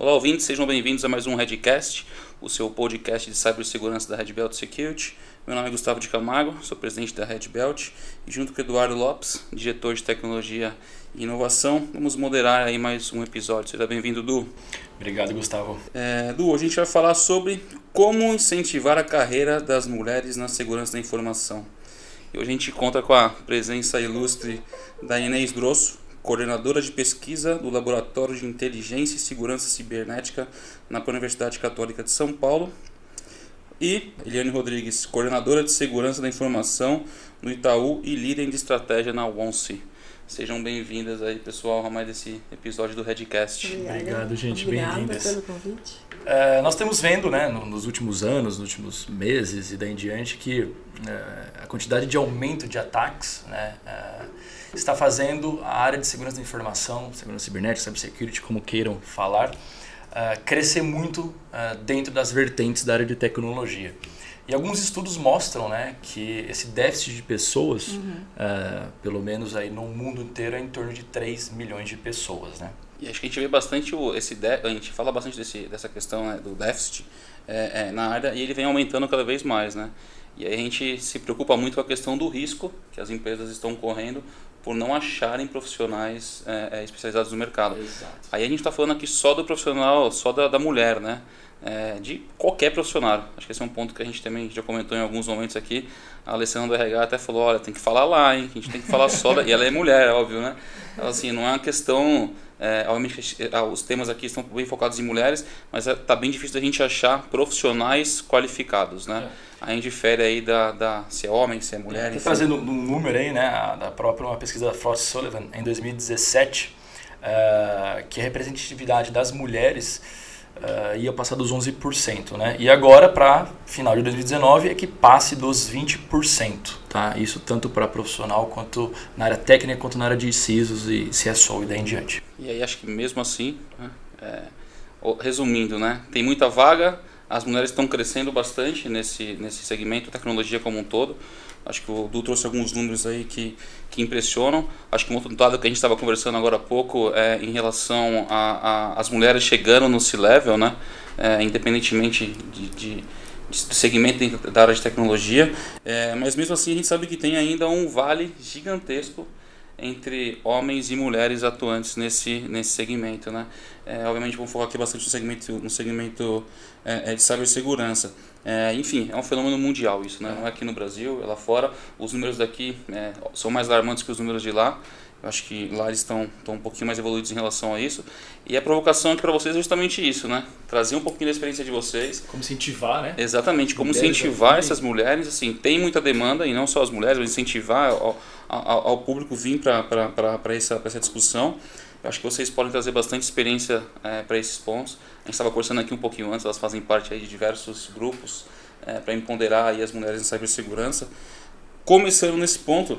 Olá, ouvintes, sejam bem-vindos a mais um Redcast, o seu podcast de cibersegurança da Red Belt Security. Meu nome é Gustavo de Camargo, sou presidente da Red Belt e junto com Eduardo Lopes, diretor de tecnologia e inovação, vamos moderar aí mais um episódio. Seja bem-vindo, Du. Obrigado, Gustavo. É, du, hoje a gente vai falar sobre como incentivar a carreira das mulheres na segurança da informação. E hoje a gente conta com a presença ilustre da Inês Grosso, coordenadora de pesquisa do Laboratório de Inteligência e Segurança Cibernética na Universidade Católica de São Paulo, e Eliane Rodrigues, coordenadora de Segurança da Informação no Itaú e líder de estratégia na ONCE. Sejam bem-vindas aí, pessoal, a mais esse episódio do Redcast. Obrigado, gente, bem-vindas. pelo convite. É, nós temos vendo, né, nos últimos anos, nos últimos meses e daí em diante, que é, a quantidade de aumento de ataques, né, é, está fazendo a área de segurança da informação, segurança cibernética, cybersecurity, como queiram falar, uh, crescer muito uh, dentro das vertentes da área de tecnologia. E alguns estudos mostram né, que esse déficit de pessoas, uhum. uh, pelo menos aí no mundo inteiro, é em torno de 3 milhões de pessoas. Né? E acho que a gente vê bastante o, esse a gente fala bastante desse, dessa questão né, do déficit é, é, na área e ele vem aumentando cada vez mais, né? E aí a gente se preocupa muito com a questão do risco que as empresas estão correndo por não acharem profissionais é, é, especializados no mercado. Exato. Aí a gente está falando aqui só do profissional, só da, da mulher, né? É, de qualquer profissional. Acho que esse é um ponto que a gente também já comentou em alguns momentos aqui. A Alessandra do RH até falou, olha, tem que falar lá, hein? A gente tem que falar só da... E ela é mulher, é óbvio, né? Então, assim, não é uma questão... É, obviamente, é, os temas aqui estão bem focados em mulheres, mas está é, bem difícil da gente achar profissionais qualificados, né? É aí difere aí da, da se é homem, se é mulher. Estou trazendo um número aí, né, da própria uma pesquisa da Frost Sullivan em 2017, uh, que a representatividade das mulheres uh, ia passar dos 11%, né? E agora para final de 2019 é que passe dos 20%, tá? Isso tanto para profissional quanto na área técnica quanto na área de CISOs e CSO e daí em diante. E aí acho que mesmo assim, né, é, resumindo, né, tem muita vaga as mulheres estão crescendo bastante nesse, nesse segmento, tecnologia como um todo. Acho que o Du trouxe alguns números aí que, que impressionam. Acho que um outro dado que a gente estava conversando agora há pouco é em relação às mulheres chegando no C-Level, né? É, independentemente de, de, do segmento da área de tecnologia. É, mas mesmo assim a gente sabe que tem ainda um vale gigantesco entre homens e mulheres atuantes nesse, nesse segmento. Né? É, obviamente, vamos focar aqui bastante no segmento, no segmento é, é de cibersegurança. É, enfim, é um fenômeno mundial isso, né? não é aqui no Brasil, é lá fora. Os números daqui é, são mais alarmantes que os números de lá. Acho que lá eles estão, estão um pouquinho mais evoluídos em relação a isso. E a provocação aqui para vocês é justamente isso, né? Trazer um pouquinho da experiência de vocês. Como incentivar, né? Exatamente, como mulheres incentivar essas mulheres. Assim, tem muita demanda, e não só as mulheres, mas incentivar ao, ao, ao público vir para essa, essa discussão. Eu acho que vocês podem trazer bastante experiência é, para esses pontos. A gente estava conversando aqui um pouquinho antes, elas fazem parte aí de diversos grupos é, para empoderar aí as mulheres em cibersegurança. Começando nesse ponto,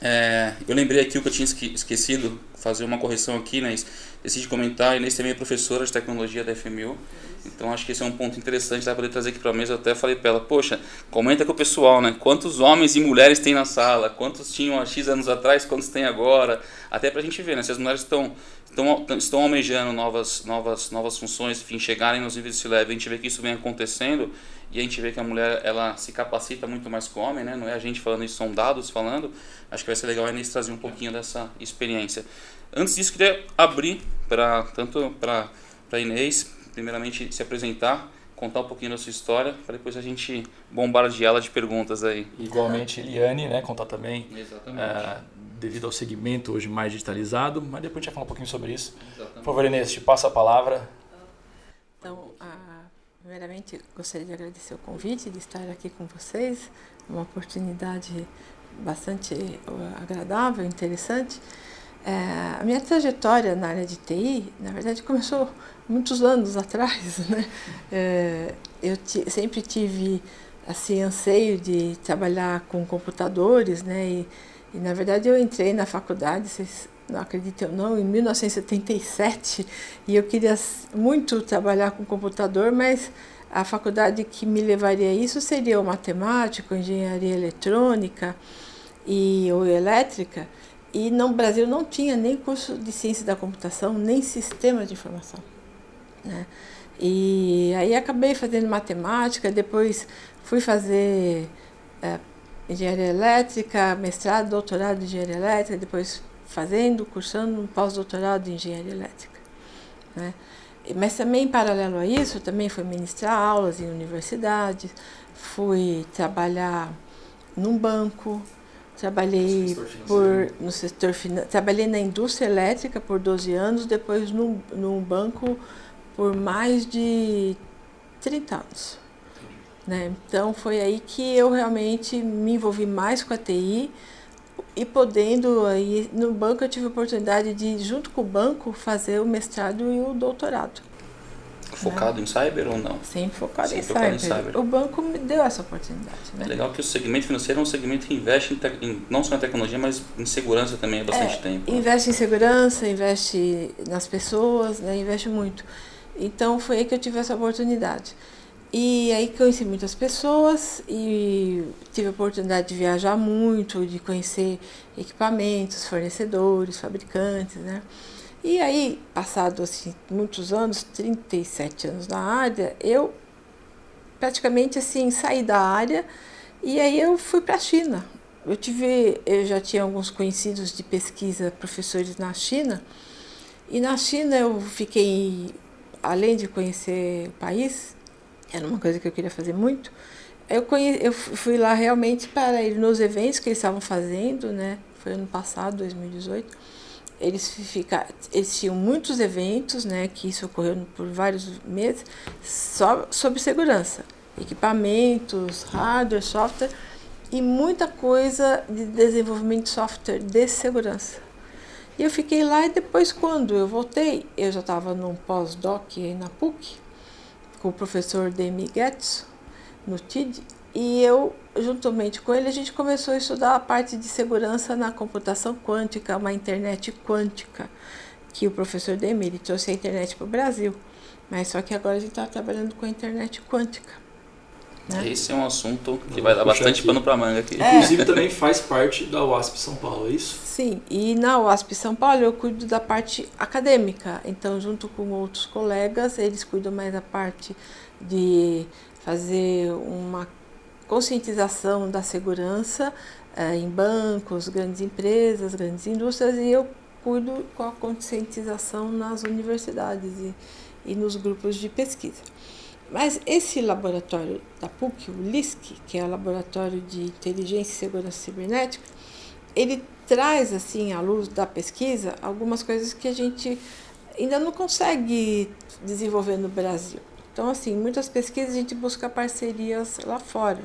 é, eu lembrei aqui o que eu tinha esquecido, fazer uma correção aqui, né? Decidi comentar, a Inês também é professora de tecnologia da FMU. Então acho que esse é um ponto interessante para poder trazer aqui para a mesa. Eu até falei para ela, poxa, comenta com o pessoal, né? Quantos homens e mulheres tem na sala? Quantos tinham há X anos atrás? Quantos tem agora? Até para a gente ver, né? Se as mulheres estão estão, estão almejando novas, novas, novas funções, enfim, chegarem nos níveis de C-Level, a gente vê que isso vem acontecendo e a gente vê que a mulher ela se capacita muito mais que o homem, né? Não é a gente falando isso, são dados falando. Acho que vai ser legal a Inês trazer um pouquinho dessa experiência. Antes disso, queria abrir para tanto para a Inês, primeiramente se apresentar, contar um pouquinho da sua história, para depois a gente bombardear ela de perguntas aí. Igualmente, Eliane, né? Contar também. Exatamente. Uh, devido ao segmento hoje mais digitalizado, mas depois a gente vai falar um pouquinho sobre isso. Exatamente. Por favor, Inês, te passo a palavra. Então, primeiramente, gostaria de agradecer o convite de estar aqui com vocês, uma oportunidade bastante agradável, interessante. É, a minha trajetória na área de TI, na verdade, começou muitos anos atrás. Né? É, eu sempre tive assim, anseio de trabalhar com computadores, né? E, e, na verdade eu entrei na faculdade, vocês não acreditam ou não, em 1977, e eu queria muito trabalhar com computador, mas a faculdade que me levaria a isso seria o matemático, engenharia eletrônica e ou elétrica. E no Brasil não tinha nem curso de ciência da computação, nem sistema de informação. Né? E aí acabei fazendo matemática, depois fui fazer é, engenharia elétrica, mestrado, doutorado em engenharia elétrica, depois fazendo, cursando um pós-doutorado em engenharia elétrica. Né? Mas também, em paralelo a isso, também fui ministrar aulas em universidades, fui trabalhar num banco, trabalhei no por no setor trabalhei na indústria elétrica por 12 anos, depois num, num banco por mais de 30 anos. Né? Então foi aí que eu realmente me envolvi mais com a TI e podendo aí no banco eu tive a oportunidade de junto com o banco fazer o mestrado e o doutorado. Focado né? em cyber ou não? Sempre focado, Sempre em, focado cyber. em, cyber. O banco me deu essa oportunidade. Né? É legal que o segmento financeiro é um segmento que investe em, em não só em tecnologia, mas em segurança também há bastante é, tempo. Né? Investe em segurança, investe nas pessoas, né? investe muito. Então foi aí que eu tive essa oportunidade. E aí conheci muitas pessoas e tive a oportunidade de viajar muito, de conhecer equipamentos, fornecedores, fabricantes, né? E aí, passado assim, muitos anos, 37 anos na área, eu praticamente assim saí da área e aí eu fui para a China. Eu tive, eu já tinha alguns conhecidos de pesquisa, professores na China, e na China eu fiquei, além de conhecer o país, era uma coisa que eu queria fazer muito. Eu, eu fui lá realmente para ir nos eventos que eles estavam fazendo, né? Foi ano passado, 2018. Eles, fica... eles tinham muitos eventos, né? Que isso ocorreu por vários meses, só sobre segurança. Equipamentos, hardware, software e muita coisa de desenvolvimento de software de segurança. E eu fiquei lá e depois, quando eu voltei, eu já estava num pós-doc na PUC, com o professor Demi Getz, no TID, e eu, juntamente com ele, a gente começou a estudar a parte de segurança na computação quântica, uma internet quântica, que o professor Demi ele trouxe a internet para o Brasil. Mas só que agora a gente está trabalhando com a internet quântica. Né? Esse é um assunto que vai dar bastante aqui. pano para manga aqui. É. Inclusive também faz parte da UASP São Paulo, é isso? Sim, e na UASP São Paulo eu cuido da parte acadêmica. Então, junto com outros colegas, eles cuidam mais da parte de fazer uma conscientização da segurança eh, em bancos, grandes empresas, grandes indústrias, e eu cuido com a conscientização nas universidades e, e nos grupos de pesquisa. Mas esse laboratório da PUC, o LISC, que é o Laboratório de Inteligência e Segurança Cibernética, ele traz assim à luz da pesquisa algumas coisas que a gente ainda não consegue desenvolver no Brasil. Então, assim, muitas pesquisas a gente busca parcerias lá fora.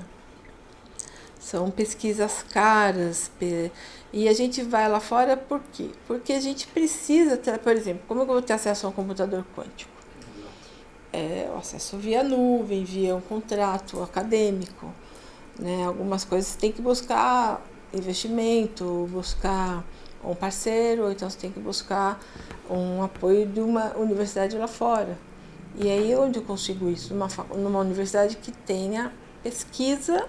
São pesquisas caras e a gente vai lá fora por quê? Porque a gente precisa, ter, por exemplo, como eu vou ter acesso a um computador quântico? É, o acesso via nuvem, via um contrato acadêmico. Né? Algumas coisas tem que buscar investimento, buscar um parceiro, ou então você tem que buscar um apoio de uma universidade lá fora. E aí onde eu consigo isso? Numa, numa universidade que tenha pesquisa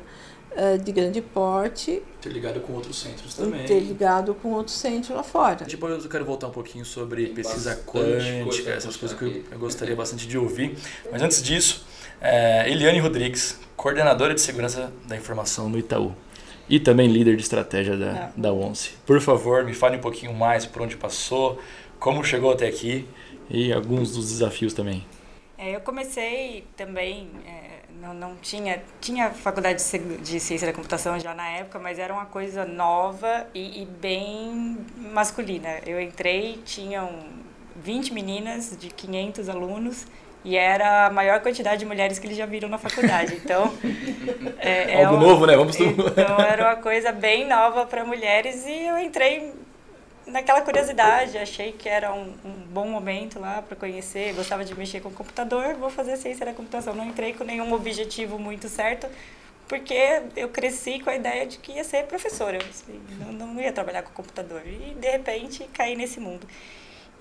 uh, de grande porte. Interligado com outros centros também. Interligado com outros centros lá fora. Depois eu quero voltar um pouquinho sobre Tem pesquisa quântica, essas coisas que eu, eu, gostaria bastante de ouvir. Mas antes disso, é, Eliane Rodrigues, coordenadora de segurança da informação no Itaú. E também líder de estratégia da, é. da ONCE. Por favor, me fale um pouquinho mais por onde passou, como chegou até aqui e alguns dos desafios também. É, eu comecei também é, não, não tinha tinha faculdade de, ciência da computação já na época mas era uma coisa nova e, e bem masculina. Eu entrei tinham 20 meninas de 500 alunos e era a maior quantidade de mulheres que eles já viram na faculdade. Então é, é algo uma, novo né? Vamos então era uma coisa bem nova para mulheres e eu entrei naquela curiosidade, achei que era um, um bom momento lá para conhecer, gostava de mexer com o computador, vou fazer ciência da computação. Não entrei com nenhum objetivo muito certo, porque eu cresci com a ideia de que ia ser professora, assim, não, não ia trabalhar com computador. E, de repente, caí nesse mundo.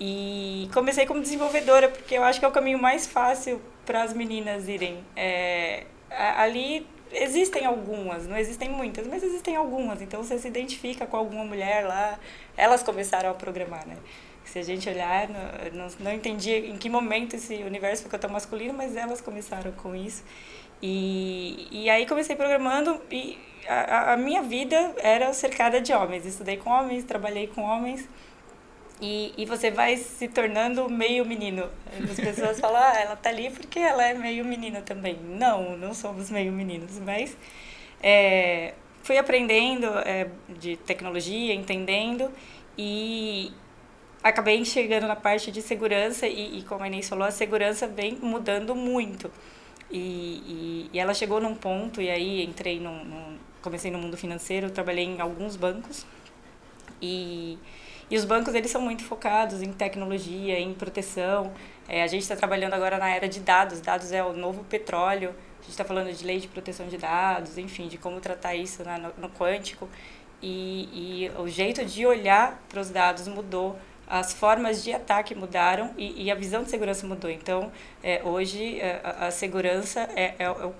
E comecei como desenvolvedora, porque eu acho que é o caminho mais fácil para as meninas irem. É, ali existem algumas, não existem muitas, mas existem algumas. Então você se identifica com alguma mulher lá, elas começaram a programar, né? Se a gente olhar, não, não entendia em que momento esse universo ficou tão masculino, mas elas começaram com isso. E, e aí comecei programando e a, a minha vida era cercada de homens. Estudei com homens, trabalhei com homens. E, e você vai se tornando meio menino. As pessoas falam, ah, ela tá ali porque ela é meio menina também. Não, não somos meio meninos, mas é, fui aprendendo é, de tecnologia, entendendo e acabei enxergando na parte de segurança e, e como a Inês falou, a segurança vem mudando muito. E, e, e, ela chegou num ponto, e aí entrei num, comecei no mundo financeiro, trabalhei em alguns bancos e e os bancos, eles são muito focados em tecnologia, em proteção. É, a gente está trabalhando agora na era de dados. Dados é o novo petróleo. A gente está falando de lei de proteção de dados, enfim, de como tratar isso né, no, no quântico. E, e o jeito de olhar para os dados mudou as formas de ataque mudaram e, e, a visão de segurança mudou. Então, é, hoje, é, a, a, segurança é, é, é, o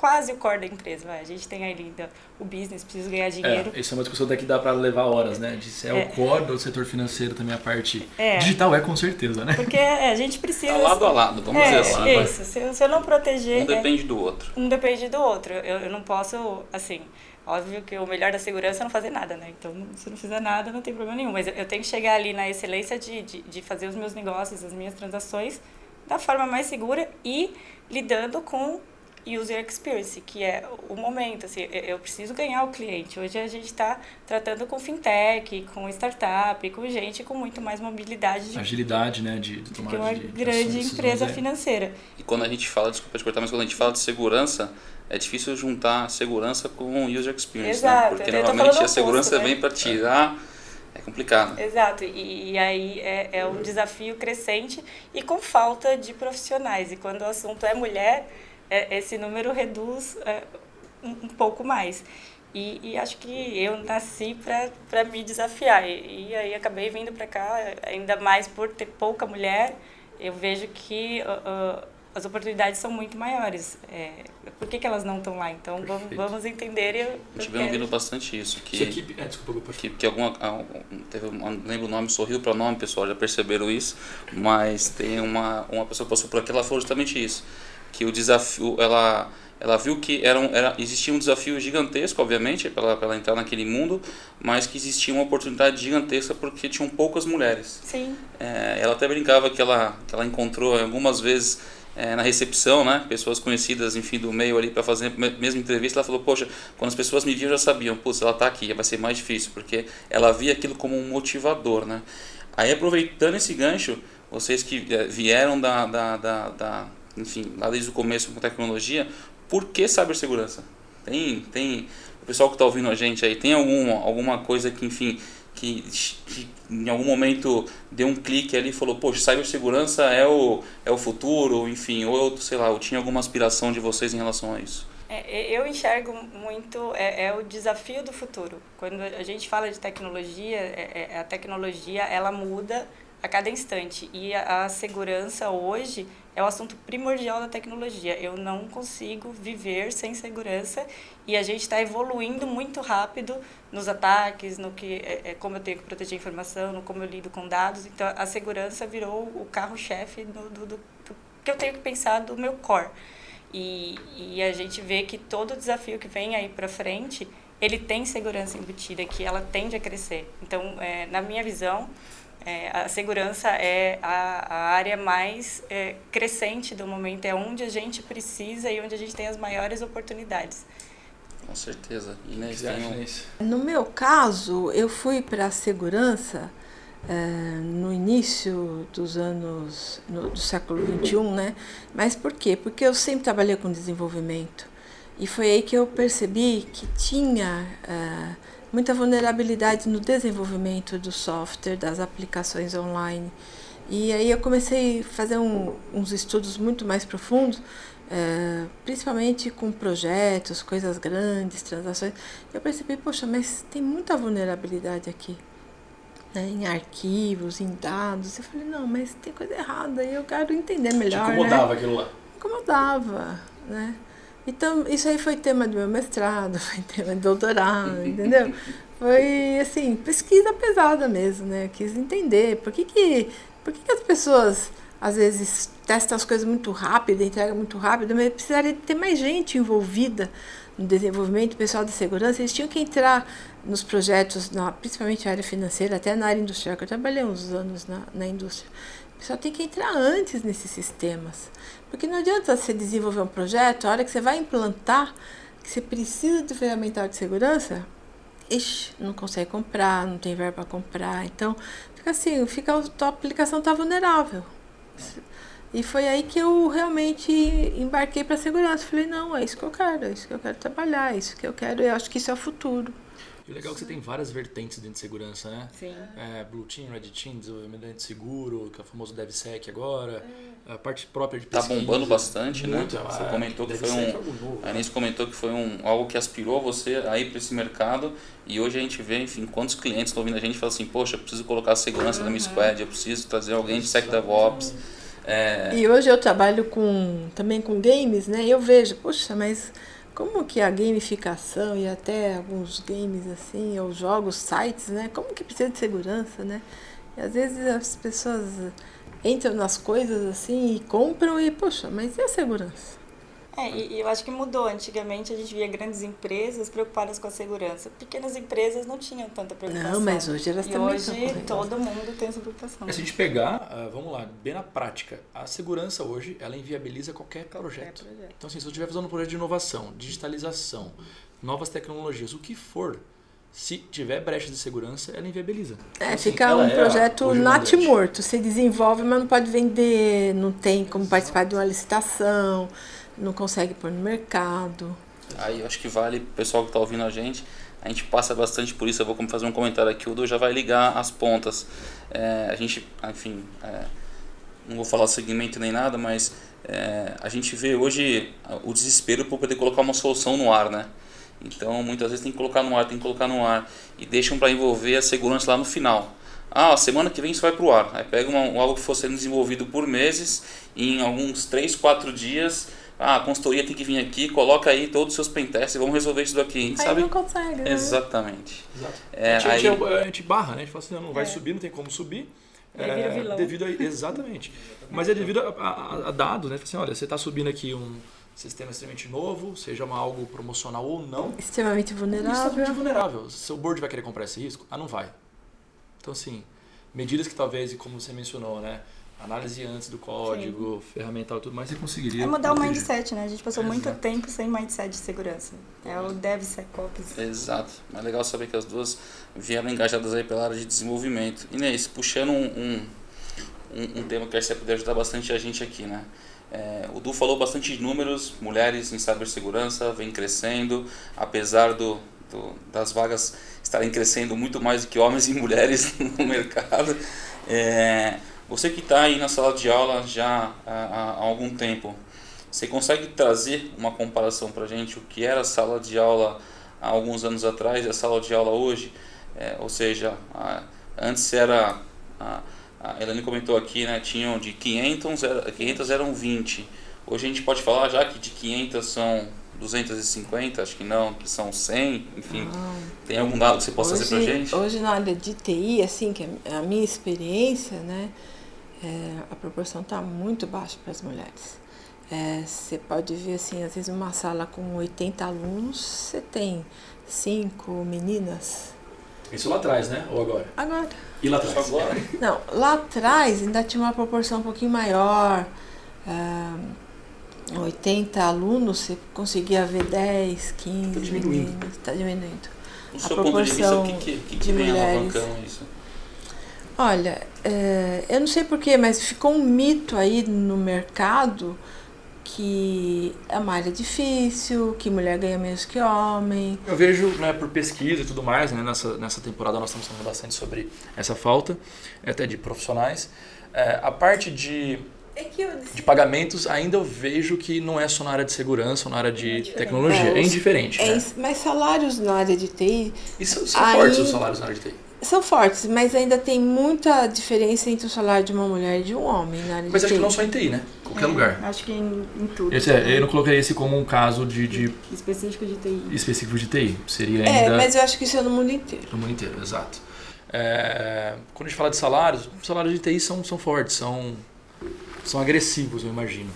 quase o core da empresa. Vai. A gente tem aí ainda o business, precisa ganhar dinheiro. É, isso é uma discussão daqui dá para levar horas, né? De se é, é, o core do setor financeiro também a parte é. digital é com certeza, né? Porque é, a gente precisa... Tá lado a lado, vamos é, dizer assim. Isso, se, se eu não proteger... Um depende do outro. Um depende do outro. Eu, eu não posso, assim... Óbvio que o melhor da segurança é não fazer nada, né? Então, se não fizer nada, não tem problema nenhum. Mas eu tenho que chegar ali na excelência de, de, de fazer os meus negócios, as minhas transações da forma mais segura e lidando com user experience, que é o momento, assim, eu preciso ganhar o cliente. Hoje a gente está tratando com fintech, com startup, com gente com muito mais mobilidade. De, Agilidade, né, de, de tomar que uma de, grande de empresa financeira. E quando a gente fala, desculpa te cortar, mas quando a gente fala de segurança, é difícil juntar segurança com user experience, né? Exato, né? Porque normalmente a segurança né? vem para tirar é complicado. Exato, e, e aí é, é, um desafio crescente e com falta de profissionais. E quando o assunto é mulher, é, esse número reduz é, um, um, pouco mais. E, e, acho que eu nasci para me desafiar. E, e, aí acabei vindo para cá, ainda mais por ter pouca mulher, eu vejo que uh, uh, as oportunidades são muito maiores. É, por que, que elas não estão lá? Então vamos, vamos entender. E eu, a gente vem ouvindo bastante isso. Que, equipe, é, desculpa, que, que alguma, ah, teve, não lembro o nome, sorriu para o nome, pessoal, já perceberam isso, mas tem uma, uma pessoa que passou por aqui, ela falou justamente isso que o desafio, ela, ela viu que era, um, era existia um desafio gigantesco, obviamente, para ela entrar naquele mundo, mas que existia uma oportunidade gigantesca porque tinham poucas mulheres. Sim. É, ela até brincava que ela, que ela encontrou algumas vezes é, na recepção, né, pessoas conhecidas, enfim, do meio ali para fazer a mesma entrevista, ela falou, poxa, quando as pessoas me viam já sabiam, putz, ela está aqui, vai ser mais difícil, porque ela via aquilo como um motivador, né. Aí aproveitando esse gancho, vocês que é, vieram da, da, da, da enfim, lá desde o começo com tecnologia, por que cibersegurança? Tem, tem, o pessoal que está ouvindo a gente aí, tem alguma, alguma coisa que, enfim, que, que, em algum momento deu um clique ali e falou, poxa, cibersegurança é o, é o futuro, enfim, ou eu, sei lá, eu tinha alguma aspiração de vocês em relação a isso? É, eu enxergo muito, é, é, o desafio do futuro. Quando a gente fala de tecnologia, é, é a tecnologia, ela muda a cada instante. E a, a segurança hoje é o assunto primordial da tecnologia. Eu não consigo viver sem segurança e a gente está evoluindo muito rápido nos ataques, no que é, é, como eu tenho que proteger a informação, no como eu lido com dados. Então, a segurança virou o carro-chefe do, do, do, do, que eu tenho que pensar do meu core. E, e a gente vê que todo desafio que vem aí para frente, ele tem segurança embutida, que ela tende a crescer. Então, é, na minha visão, é, a segurança é a, a área mais é, crescente do momento, é onde a gente precisa e onde a gente tem as maiores oportunidades. Com certeza. Inês, um... No meu caso, eu fui para a segurança é, no início dos anos no, do século XXI, né? Mas por quê? Porque eu sempre trabalhei com desenvolvimento. E foi aí que eu percebi que tinha é, muita vulnerabilidade no desenvolvimento do software, das aplicações online. E aí eu comecei a fazer um, uns estudos muito mais profundos, é, principalmente com projetos, coisas grandes, transações. Eu percebi, poxa, mas tem muita vulnerabilidade aqui. Né, em arquivos, em dados. Eu falei, não, mas tem coisa errada eu quero entender melhor. Te incomodava né? aquilo lá? Incomodava, né? Então, isso aí foi tema do meu mestrado, foi tema de doutorado, entendeu? Foi, assim, pesquisa pesada mesmo, né? Eu quis entender por que, que, por que, que as pessoas, às vezes, testam as coisas muito rápido, entregam muito rápido, mas precisaria ter mais gente envolvida no desenvolvimento pessoal de segurança. Eles tinham que entrar nos projetos, na, principalmente na área financeira, até na área industrial, que eu trabalhei uns anos na, na indústria. O pessoal tem que entrar antes nesses sistemas. Porque não adianta você desenvolver um projeto, a hora que você vai implantar, que você precisa de ferramental de segurança, ixi, não consegue comprar, não tem verba para comprar. Então, fica assim, fica, a tua aplicação está vulnerável. E foi aí que eu realmente embarquei para segurança. Falei, não, é isso que eu quero, é isso que eu quero trabalhar, é isso que eu quero, eu acho que isso é o futuro. E o legal que você tem várias vertentes dentro de segurança, né? Sim. É, Blue Team, Red Team, desenvolvimento de seguro, que é o famoso DevSec agora, a parte própria de Tá pesquisa. bombando bastante, Muito, né? Você comentou que foi é um. novo. A Inês comentou que foi um, algo que aspirou você a ir para esse mercado e hoje a gente vê, enfim, quantos clientes estão ouvindo a gente e falam assim, poxa, eu preciso colocar segurança na minha squad, eu preciso trazer alguém de SecDevOps. É, E hoje eu trabalho com também com games, né? E eu vejo, poxa, mas como que a gamificação e até alguns games assim, ou jogos, sites, né? Como que precisa de segurança, né? E às vezes as pessoas entram nas coisas assim e compram e, poxa, mas e a segurança? É, e, e eu acho que mudou. Antigamente a gente via grandes empresas preocupadas com a segurança. Pequenas empresas não tinham tanta preocupação. Não, mas hoje elas e também hoje estão todo mundo tem essa preocupação. Mas se a gente pegar, ah, vamos lá, bem na prática, a segurança hoje, ela inviabiliza qualquer projeto. projeto. Então, assim, se eu estiver fazendo um projeto de inovação, digitalização, novas tecnologias, o que for, se tiver brecha de segurança, ela inviabiliza. É, Então, assim, fica um é projeto o nat morto. Se desenvolve, mas não pode vender, não tem como participar de uma licitação, não consegue pôr no mercado. Aí eu acho que vale, pessoal que está ouvindo a gente, a gente passa bastante por isso. Eu vou fazer um comentário aqui, o Du já vai ligar as pontas. É, a gente, enfim, é, não vou falar segmento nem nada, mas é, a gente vê hoje o desespero por poder colocar uma solução no ar, né? Então muitas vezes tem que colocar no ar, tem que colocar no ar e deixam para envolver a segurança lá no final. Ah, semana que vem isso vai para o ar. Aí pega uma, algo que for sendo desenvolvido por meses e em alguns 3, 4 dias ah, a consultoria tem que vir aqui, coloca aí todos os seus pentests e vamos resolver isso daqui, a gente Aí sabe? não consegue, né? Exatamente. Exato. É, a, gente, aí- a gente- a gente barra, né? A gente fala assim, não, não vai É. subir, não tem como subir. Vilão. devido a, exatamente. Mas é devido a, a, a dados, né? Fala Assim, olha, você está subindo aqui um sistema extremamente novo, seja uma, algo promocional ou não, Extremamente vulnerável. extremamente vulnerável. Seu board vai querer comprar esse risco? Ah, não vai. Então, assim, medidas que talvez, como você mencionou, né? Análise antes do código, ferramental e tudo mais, você conseguiria. É mudar o proteger. mindset, né? A gente passou muito Exato. tempo sem mindset de segurança. É o DevSecOps. Exato. Mas é legal saber que as duas vieram engajadas aí pela área de desenvolvimento. Inês, puxando um, um, um, um tema que acho que você puder ajudar bastante a gente aqui, né? É, o Du falou bastante de números, mulheres em cibersegurança vem crescendo, apesar do, do- das vagas estarem crescendo muito mais do que homens e mulheres no mercado. É, você que está aí na sala de aula já há, há- há algum tempo, você consegue trazer uma comparação para a gente o que era a sala de aula há alguns anos atrás e a sala de aula hoje? É, ou seja, a- antes era, a, a Elane comentou aqui, né, tinham de 500, era- 500 eram 20. Hoje a gente pode falar já que de 500 são 250, acho que não, que são 100, enfim. Tem algum dado que você possa trazer pra gente? Hoje na área de TI, assim, que é a minha experiência, né, é, a proporção está muito baixa para as mulheres. É, você pode ver, assim, às vezes uma sala com 80 alunos, você tem cinco meninas. Isso lá atrás, né? Ou agora? Agora, E lá atrás? agora. não, lá atrás ainda tinha uma proporção um pouquinho maior. ah, 80 alunos, você conseguia ver 10, 15 Tá diminuindo. meninas. Está diminuindo. Do a seu ponto de vista, o que, proporção que, que, de que vem mulheres. alavancando isso? Olha, é, eu não sei porquê, mas ficou um mito aí no mercado que é uma área difícil, que mulher ganha menos que homem. Eu vejo, né, por pesquisa e tudo mais, né, nessa, nessa temporada nós estamos falando bastante sobre essa falta, até de profissionais. É, a parte de, É de pagamentos, ainda eu vejo que não é só na área de segurança ou na área de diferente. tecnologia, É, é indiferente. é, né? mas salários na área de TI E são, são Aí- fortes os salários na área de TI. São fortes, mas ainda tem muita diferença entre o salário de uma mulher e de um homem na área Mas de acho que TI. não só em TI, né? qualquer é, lugar. Acho que em, em tudo. Esse é, eu não coloquei esse como um caso de, de, Específico de TI. Específico de TI. Seria é, ainda... É, mas eu acho que isso é no mundo inteiro. No mundo inteiro, exato. É, quando a gente fala de salários, os salários de TI são, são fortes, são, são agressivos, eu imagino.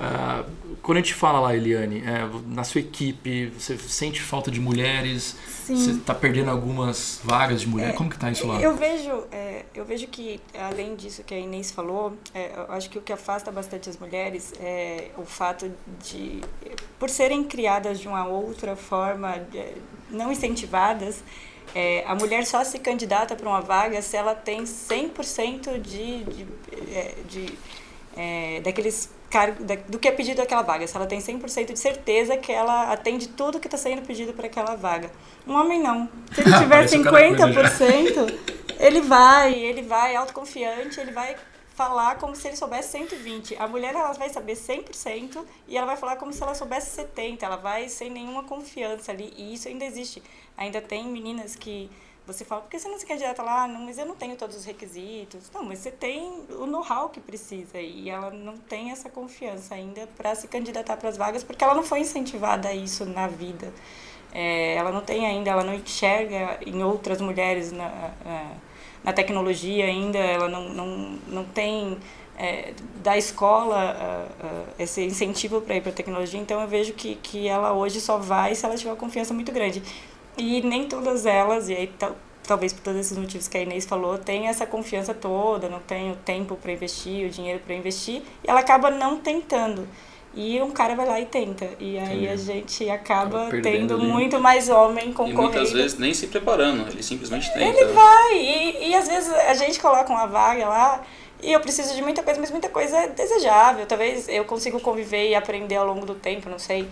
Uh, quando a gente fala lá, Eliane, é, na sua equipe, você sente falta de mulheres? Sim. Você está perdendo algumas vagas de mulher? É, Como que está isso lá? Eu vejo, é, eu vejo que, além disso que a Inês falou, é, eu acho que o que afasta bastante as mulheres é o fato de, por serem criadas de uma outra forma, é, não incentivadas, é, a mulher só se candidata para uma vaga se ela tem 100% de, de, é, de é, daqueles do que é pedido aquela vaga, se ela tem 100% de certeza que ela atende tudo que está sendo pedido para aquela vaga. Um homem não. Se ele tiver 50%, ele vai, ele vai autoconfiante, ele vai falar como se ele soubesse 120. A mulher ela vai saber 100% e ela vai falar como se ela soubesse 70. Ela vai sem nenhuma confiança ali e isso ainda existe. Ainda tem meninas que você fala, por que você não se candidata lá? Não, mas eu não tenho todos os requisitos. Não, mas você tem o know-how que precisa. E ela não tem essa confiança ainda para se candidatar para as vagas, porque ela não foi incentivada a isso na vida. É, ela não tem ainda, ela não enxerga em outras mulheres na, na tecnologia ainda, ela não, não, não tem é, da escola uh, uh, esse incentivo para ir para a tecnologia, então eu vejo que, que ela hoje só vai se ela tiver uma confiança muito grande. E nem todas elas, e aí talvez por todos esses motivos que a Inês falou, tem essa confiança toda, não tem o tempo para investir, o dinheiro para investir, e ela acaba não tentando. E um cara vai lá e tenta. E aí a gente acaba tendo ali. muito mais homem concorrendo. E muitas vezes nem se preparando, ele simplesmente tenta. Ele vai, e, e às vezes a gente coloca uma vaga lá e eu preciso de muita coisa, mas muita coisa é desejável. Talvez eu consiga conviver e aprender ao longo do tempo, não sei.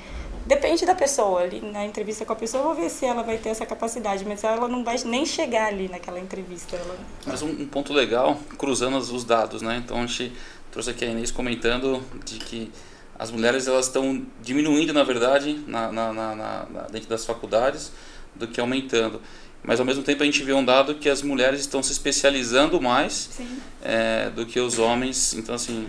Depende da pessoa. Ali na entrevista com a pessoa, eu vou ver se ela vai ter essa capacidade, mas ela não vai nem chegar ali naquela entrevista. Ela... Mas um, um ponto legal, cruzando os dados, né? Então a gente trouxe aqui a Inês comentando de que as mulheres elas estão diminuindo, na verdade, na, na, na, dentro das faculdades, do que aumentando. Mas ao mesmo tempo a gente vê um dado que as mulheres estão se especializando mais é, do que os homens. Então, assim,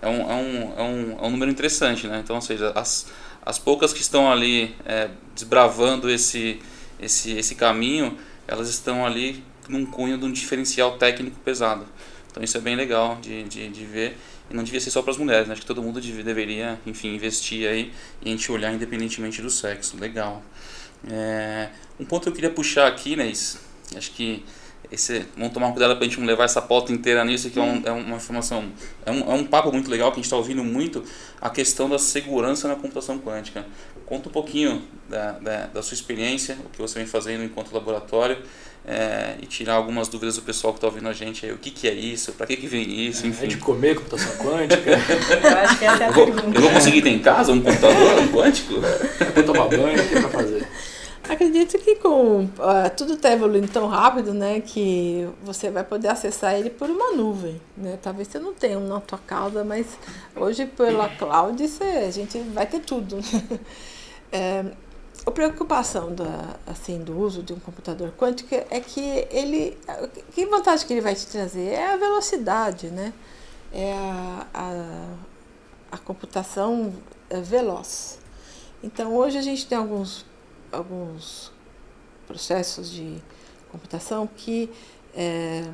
é um, é um, é um, é um número interessante, né? Então, ou seja, as as poucas que estão ali é, desbravando esse, esse, esse caminho, elas estão ali num cunho de um diferencial técnico pesado. Então isso é bem legal de, de, de ver. E não devia ser só para as mulheres, né? Acho que todo mundo deveria, enfim, investir aí e a gente olhar independentemente do sexo. Legal. É, um ponto que eu queria puxar aqui, né? Acho que esse, vamos tomar cuidado para a gente não levar essa pauta inteira nisso, que é, um, é uma informação, é um, é um papo muito legal que a gente está ouvindo muito, a questão da segurança na computação quântica. Conta um pouquinho da, da, da sua experiência, o que você vem fazendo enquanto laboratório, é, e tirar algumas dúvidas do pessoal que está ouvindo a gente aí, o que, que é isso, para que, que vem isso, enfim. É de comer computação quântica? eu acho que essa é a eu vou, pergunta. Eu vou conseguir ter em casa um computador quântico? Vou tomar banho, o que é para fazer? Acredito que com uh, tudo está evoluindo tão rápido, né, que você vai poder acessar ele por uma nuvem, né? Talvez você não tenha um na tua casa, mas hoje pela cloud você, a gente vai ter tudo. É, a preocupação da, assim, do uso de um computador quântico é que ele, que vantagem que ele vai te trazer é a velocidade, né? É a, a, a computação veloz. Então hoje a gente tem alguns alguns processos de computação que é,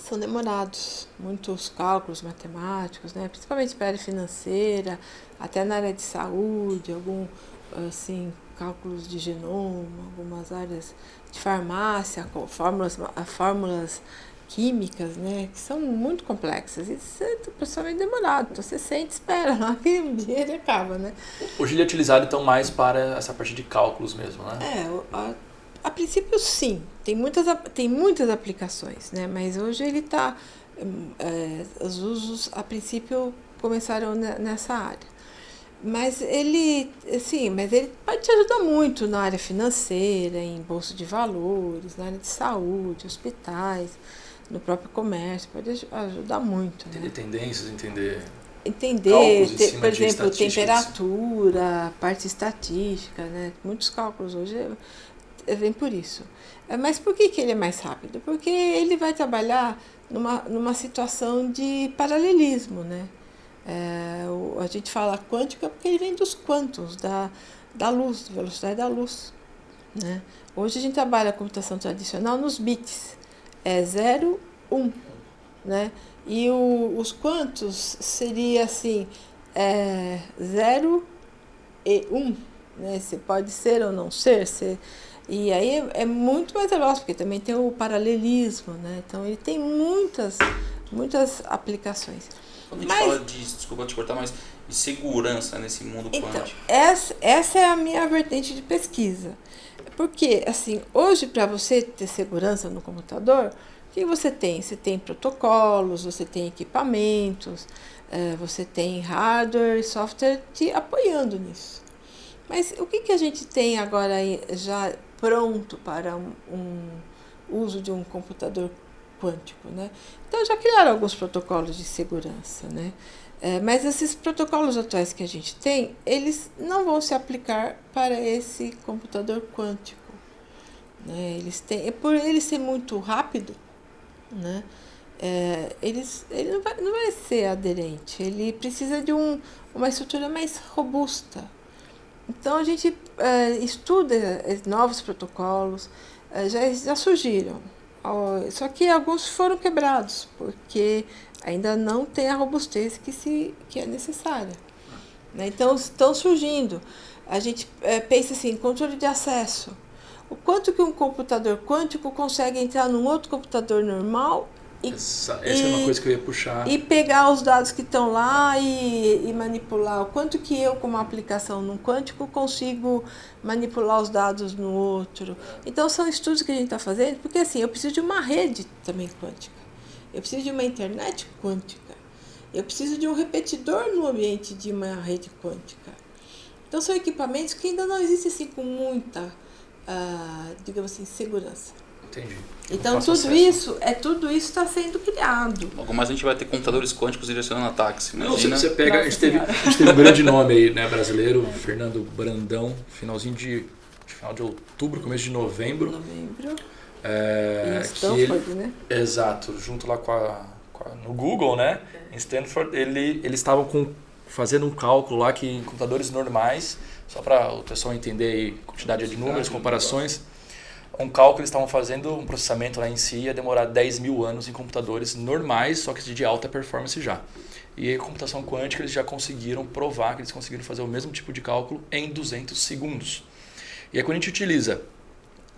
são demorados, muitos cálculos matemáticos, né? principalmente para a área financeira, até na área de saúde, algum assim cálculos de genoma, algumas áreas de farmácia, fórmulas, fórmulas químicas, né, que são muito complexas. E o pessoal é demorado, então você sente, espera, lá que um dia ele acaba, né. Hoje ele é utilizado então mais para essa parte de cálculos mesmo, né? É, a, a princípio sim, tem muitas, tem muitas aplicações, né, mas hoje ele está, é, os usos a princípio começaram nessa área. Mas ele, sim, mas ele pode te ajudar muito na área financeira, em bolsa de valores, na área de saúde, hospitais no próprio comércio, pode ajudar muito. Entender né? tendências, entender. Entender, te, por exemplo, temperatura, parte estatística, né? Muitos cálculos hoje é, vem por isso. É, mas por que, que ele é mais rápido? Porque ele vai trabalhar numa, numa situação de paralelismo, né? É, o, a gente fala quântica porque ele vem dos quantos, da, da luz, da velocidade da luz. Né? Hoje a gente trabalha a computação tradicional nos bits, é 0, 1. Um, né? E o, os quantos seria assim, é 0 e 1. Um, né? Você pode ser ou não ser. Você, e aí é, é muito mais veloz, porque também tem o paralelismo, né? Então ele tem muitas, muitas aplicações. Quando a gente mas, fala de, desculpa te cortar, mas de segurança nesse mundo então, quântico. Essa, essa é a minha vertente de pesquisa. Porque, assim, hoje para você ter segurança no computador, o que você tem? Você tem protocolos, você tem equipamentos, é, você tem hardware e software te apoiando nisso. Mas o que, que a gente tem agora já pronto para um, um uso de um computador quântico, né? Então já criaram alguns protocolos de segurança, né? É, mas esses protocolos atuais que a gente tem, eles não vão se aplicar para esse computador quântico. Né? Eles têm, por ele ser muito rápido, né? É, eles, ele não vai, não vai ser aderente, ele precisa de um, uma estrutura mais robusta. Então a gente é, estuda novos protocolos, é, já, já surgiram, só que alguns foram quebrados, porque ainda não tem a robustez que, se, que é necessária. Né? Então estão surgindo. A gente é, pensa assim, controle de acesso o quanto que um computador quântico consegue entrar num outro computador normal e, essa, essa e, é uma coisa que eu ia puxar. E pegar os dados que estão lá e, e, manipular. O quanto que eu, como aplicação num quântico, consigo manipular os dados no outro. Então, são estudos que a gente está fazendo, porque assim, eu preciso de uma rede também quântica. Eu preciso de uma internet quântica. Eu preciso de um repetidor no ambiente de uma rede quântica. Então, são equipamentos que ainda não existem assim com muita uh, digamos assim, segurança. Entendi. Então tudo acesso. isso, é tudo isso está sendo criado. Logo mais a gente vai ter computadores quânticos direcionando ataques. Imagina. Não, você pega, a gente, teve, a gente teve um grande nome aí, né, brasileiro, Fernando Brandão, finalzinho de, de final de outubro, começo de novembro. Novembro. É, em Stanford, ele, né? Exato, junto lá com a, com a, no Google, né? Em Stanford, ele, eles estavam com, fazendo um cálculo lá que em computadores normais só para o pessoal entender aí, quantidade de números, comparações. Um cálculo eles estavam fazendo, um processamento lá em si, ia demorar 10 mil anos em computadores normais, só que de alta performance já. E a computação quântica eles já conseguiram provar que eles conseguiram fazer o mesmo tipo de cálculo em 200 segundos. E aí quando a gente utiliza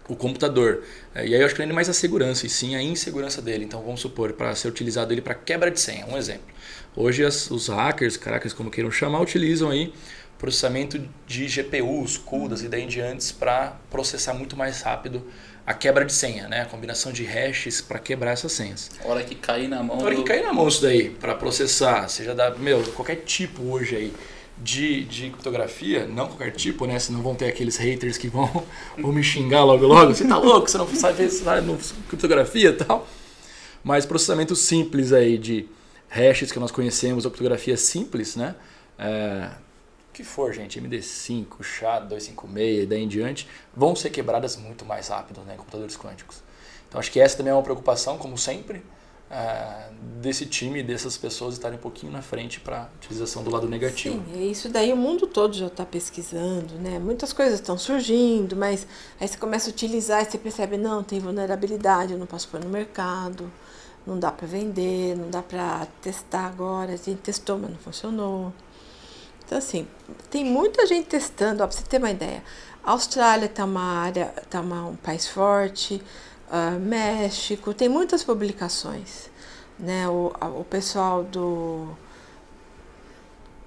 o computador, é, e aí eu acho que não é mais a segurança, e sim a insegurança dele. Então vamos supor, para ser utilizado ele para quebra de senha, um exemplo. Hoje as, os hackers, caracas como queiram chamar, utilizam aí processamento de GPUs, CUDAs e daí em diante para processar muito mais rápido a quebra de senha, né? A combinação de hashes para quebrar essas senhas. Hora que cair na mão. Hora do... que cair na mão isso daí para processar, seja da meu qualquer tipo hoje aí de, de criptografia, não qualquer tipo, né? Senão vão ter aqueles haters que vão, vão me xingar logo logo. Você tá louco? Você não sabe sabe, criptografia e tal. Mas processamento simples aí de hashes que nós conhecemos, ou criptografia simples, né? É, que for, gente, MD5, SHA-256 e daí em diante, vão ser quebradas muito mais rápido né, em computadores quânticos. Então acho que essa também é uma preocupação, como sempre, uh, desse time, dessas pessoas estarem um pouquinho na frente para utilização do lado negativo. Sim, isso daí o mundo todo já está pesquisando, né? Muitas coisas estão surgindo, mas aí você começa a utilizar e você percebe, não, tem vulnerabilidade, eu não posso pôr no mercado, não dá para vender, não dá para testar agora, a gente testou, mas não funcionou. Então, assim, tem muita gente testando, para você ter uma ideia. A Austrália está uma área, está um país forte, uh, México, tem muitas publicações. Né? O, o pessoal do.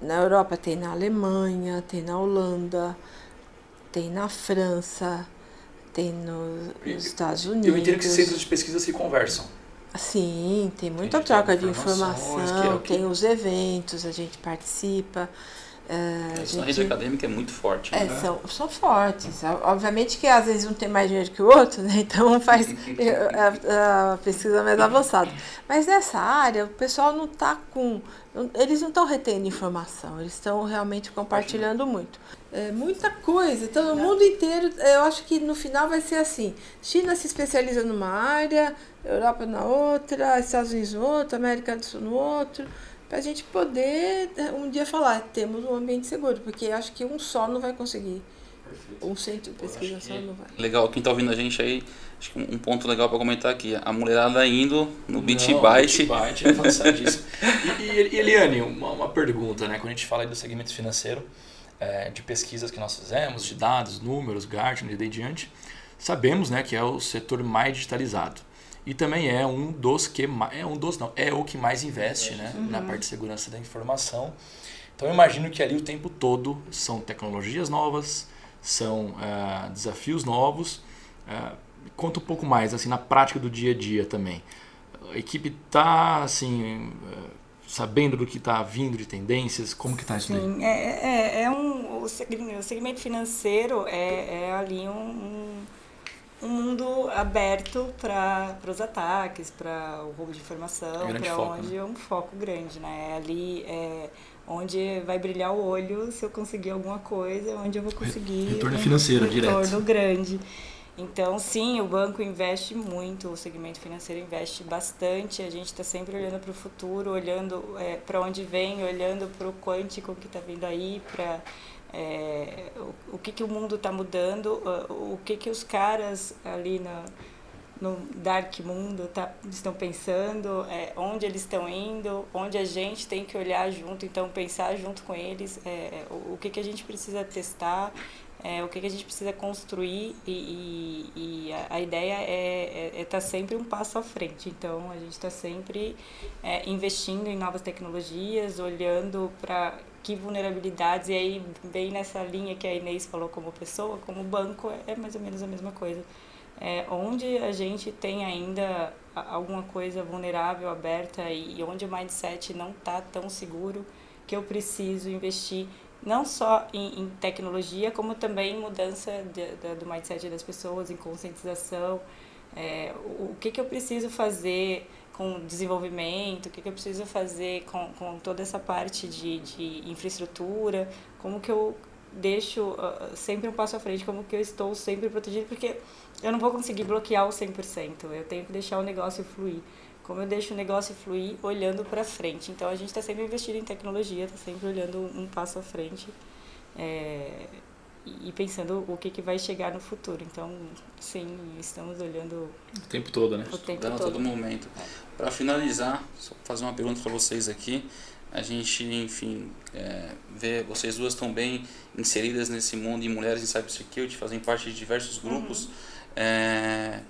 Na Europa tem na Alemanha, tem na Holanda, tem na França, tem no, nos Estados Unidos. Eu entendo que centros de pesquisa se conversam. Sim, tem muita troca de informação, é tem os eventos, a gente participa. Uh, Isso gente, na rede acadêmica é muito forte. É, né? são, são fortes. Obviamente que às vezes um tem mais dinheiro que o outro, né? então faz a, a, pesquisa mais avançada. Mas nessa área, o pessoal não está com. Eles não estão retendo informação, eles estão realmente compartilhando muito. É, muita coisa. Então, no mundo inteiro, eu acho que no final vai ser assim: China se especializa numa área, Europa na outra, Estados Unidos no outro, América do Sul no outro para a gente poder né, um dia falar, temos um ambiente seguro, porque acho que um só não vai conseguir. Um centro de pesquisa só não vai. Legal, quem está ouvindo a gente aí, acho que um ponto legal para comentar aqui, a mulherada indo no Beat Byte. Byte é avançadíssimo. e, e, Eliane, uma, uma pergunta, né? Quando a gente fala aí do segmento financeiro, é, de pesquisas que nós fizemos, de dados, números, Gartner e daí diante, sabemos né, que é o setor mais digitalizado. E também é um dos que é um dos não, é o que mais investe, né, uhum. na parte de segurança da informação. Então eu imagino que ali o tempo todo são tecnologias novas, são uh, desafios novos. Uh, conta um pouco mais assim na prática do dia a dia também. A equipe está assim uh, sabendo do que está vindo de tendências, como que está isso Sim, é, é, é um o segmento financeiro é, é ali um, um um mundo aberto para os ataques, para o roubo de informação, para onde né? é um foco grande, né? É ali é onde vai brilhar o olho se eu conseguir alguma coisa, onde eu vou conseguir retorno um financeiro retorno direto. Retorno grande. Então, sim, o banco investe muito, o segmento financeiro investe bastante. A gente está sempre olhando para o futuro, olhando é, para onde vem, olhando para o quântico que está vindo aí, para é, o, o, que, que o mundo está mudando, o, o, que, que os caras ali na, no dark mundo tá, estão pensando, é, onde eles estão indo, onde a gente tem que olhar junto, então pensar junto com eles é, o, o que, que a gente precisa testar, é, o que, que a gente precisa construir e, e, e a, a, ideia é estar é, é tá sempre um passo à frente. Então a gente está sempre é, investindo em novas tecnologias, olhando para que vulnerabilidades, e aí bem nessa linha que a Inês falou como pessoa, como banco, é mais ou menos a mesma coisa. É, onde a gente tem ainda alguma coisa vulnerável, aberta, e onde o mindset não está tão seguro, que eu preciso investir não só em, em tecnologia, como também em mudança de, de, do mindset das pessoas, em conscientização, é, o, o que, que eu preciso fazer com desenvolvimento, o que, que eu preciso fazer com, com toda essa parte de, de infraestrutura, como que eu deixo uh, sempre um passo à frente, como que eu estou sempre protegido, porque eu não vou conseguir bloquear o 100%, eu tenho que deixar o negócio fluir. Como eu deixo o negócio fluir olhando para frente. Então a gente está sempre investindo em tecnologia, está sempre olhando um passo à frente. É, e pensando o que, que vai chegar no futuro. Então, sim, estamos olhando o tempo todo, né? O tempo todo. todo momento. Para finalizar, só fazer uma pergunta para vocês aqui. A gente, enfim, é, vê vocês duas estão bem inseridas nesse mundo e mulheres em cybersecurity, fazem parte de diversos grupos. Uhum. É,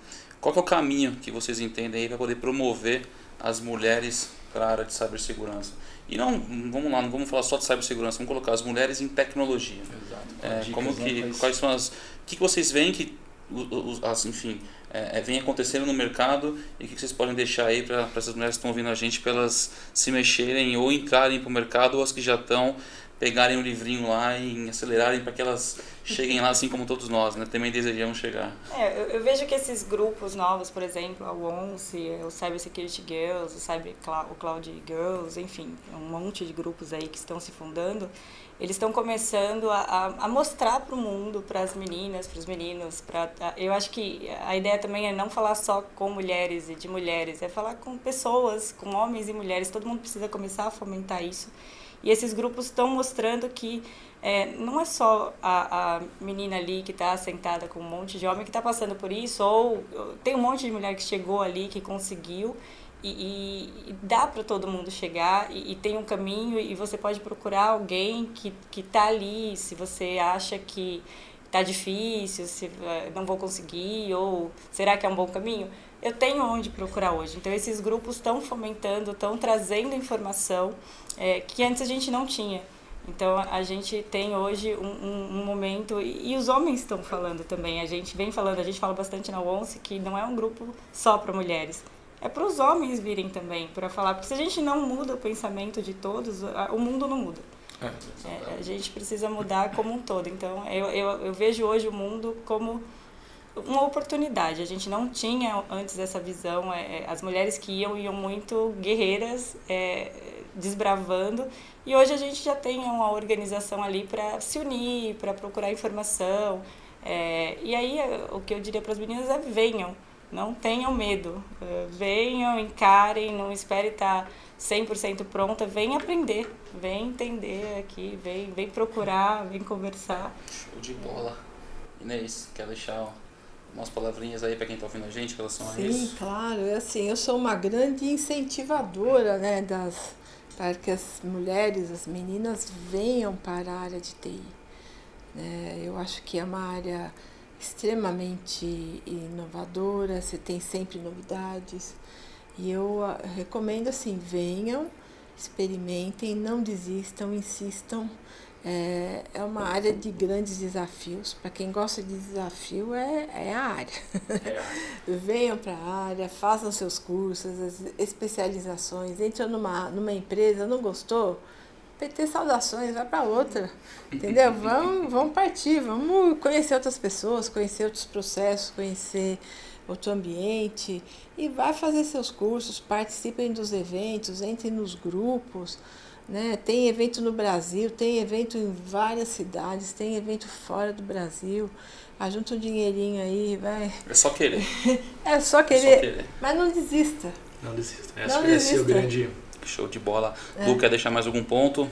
qual é o caminho que vocês entendem aí para poder promover as mulheres para a área de cibersegurança? E não, vamos lá, não vamos falar só de cibersegurança, vamos colocar as mulheres em tecnologia. Exato. É, como que, quais são as, o que, que vocês veem que, os, as, enfim, é, é, vem acontecendo no mercado e o que, vocês podem deixar aí para essas mulheres que estão ouvindo a gente, para elas se mexerem ou entrarem para o mercado ou as que já estão pegarem o livrinho lá e acelerarem para que elas cheguem lá assim como todos nós, né? Também desejamos chegar. É, eu, eu, vejo que esses grupos novos, por exemplo, a ONCE, o Cyber Security Girls, o, Cyber Cloud, o Cloud Girls, enfim, um monte de grupos aí que estão se fundando, eles estão começando a, a, a mostrar para o mundo, para as meninas, para os meninos, para eu acho que a ideia também é não falar só com mulheres e de mulheres, é falar com pessoas, com homens e mulheres, todo mundo precisa começar a fomentar isso. E esses grupos estão mostrando que é, não é só a, a menina ali que está sentada com um monte de homem que está passando por isso, ou tem um monte de mulher que chegou ali, que conseguiu, e, e, e dá para todo mundo chegar, e, e, tem um caminho, e você pode procurar alguém que está ali, se você acha que está difícil, se é, não vou conseguir, ou será que é um bom caminho? Eu tenho onde procurar hoje. Então, esses grupos estão fomentando, estão trazendo informação é, que antes a gente não tinha. Então a gente tem hoje um, um, um momento, e, e, os homens estão falando também, a gente vem falando, a gente fala bastante na ONCE que não é um grupo só para mulheres, é para os homens virem também, para falar, porque se a gente não muda o pensamento de todos, o mundo não muda. É, é, a gente precisa mudar como um todo. Então eu, eu, eu vejo hoje o mundo como uma oportunidade. A gente não tinha antes essa visão. É, é as mulheres que iam, iam muito guerreiras, é, desbravando. E hoje a gente já tem uma organização ali para se unir, para procurar informação. É, e aí o que eu diria para as meninas é venham, Não tenham medo. Uh, venham, encarem, não espere estar 100% pronta. Vem aprender, vem entender aqui, vem, vem procurar, vem conversar. Show de bola. Inês, quer deixar umas palavrinhas aí para quem está ouvindo a gente em relação Sim, a isso? Sim, claro. É assim, eu sou uma grande incentivadora né, das, para que as mulheres, as meninas venham para a área de TI. É, eu acho que é uma área extremamente inovadora, você tem sempre novidades. E eu ah, recomendo assim, venham, experimentem, não desistam, insistam. É, é uma área de grandes desafios. Para quem gosta de desafio, é, é a área. É. Venham para a área, façam seus cursos, as especializações, entram numa, numa empresa, não gostou? PT saudações, vai para outra. Entendeu? Vamos, vamos partir, vamos conhecer outras pessoas, conhecer outros processos, conhecer outro ambiente e vai fazer seus cursos, participem dos eventos, entrem nos grupos. Né? Tem evento no Brasil, tem evento em várias cidades, tem evento fora do Brasil. Ajunta um dinheirinho aí, vai. É só querer. é só querer, é só querer. Mas não desista. Não desista. Essa, não esse é o grande. Show de bola. É. Lu, quer deixar mais algum ponto?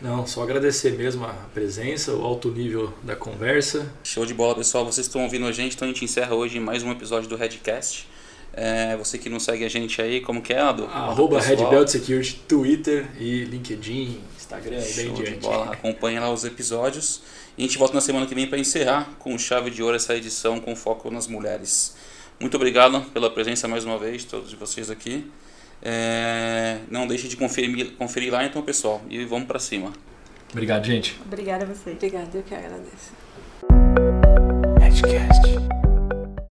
Não, só agradecer mesmo a presença, o alto nível da conversa. Show de bola, pessoal. Vocês estão ouvindo a gente, então a gente encerra hoje mais um episódio do Redcast. É, você que não segue a gente aí, como que é, Ado? Arroba Red Belt Security, Twitter e LinkedIn, Instagram e bem diante. Bola. Acompanha lá os episódios. E a gente volta na semana que vem para encerrar com chave de ouro essa edição com foco nas mulheres. Muito obrigado pela presença mais uma vez, todos vocês aqui. É, não deixe de conferir, conferir lá então, pessoal. E vamos para cima. Obrigado, gente. Obrigada a você. Obrigada, eu que agradeço. Edcast.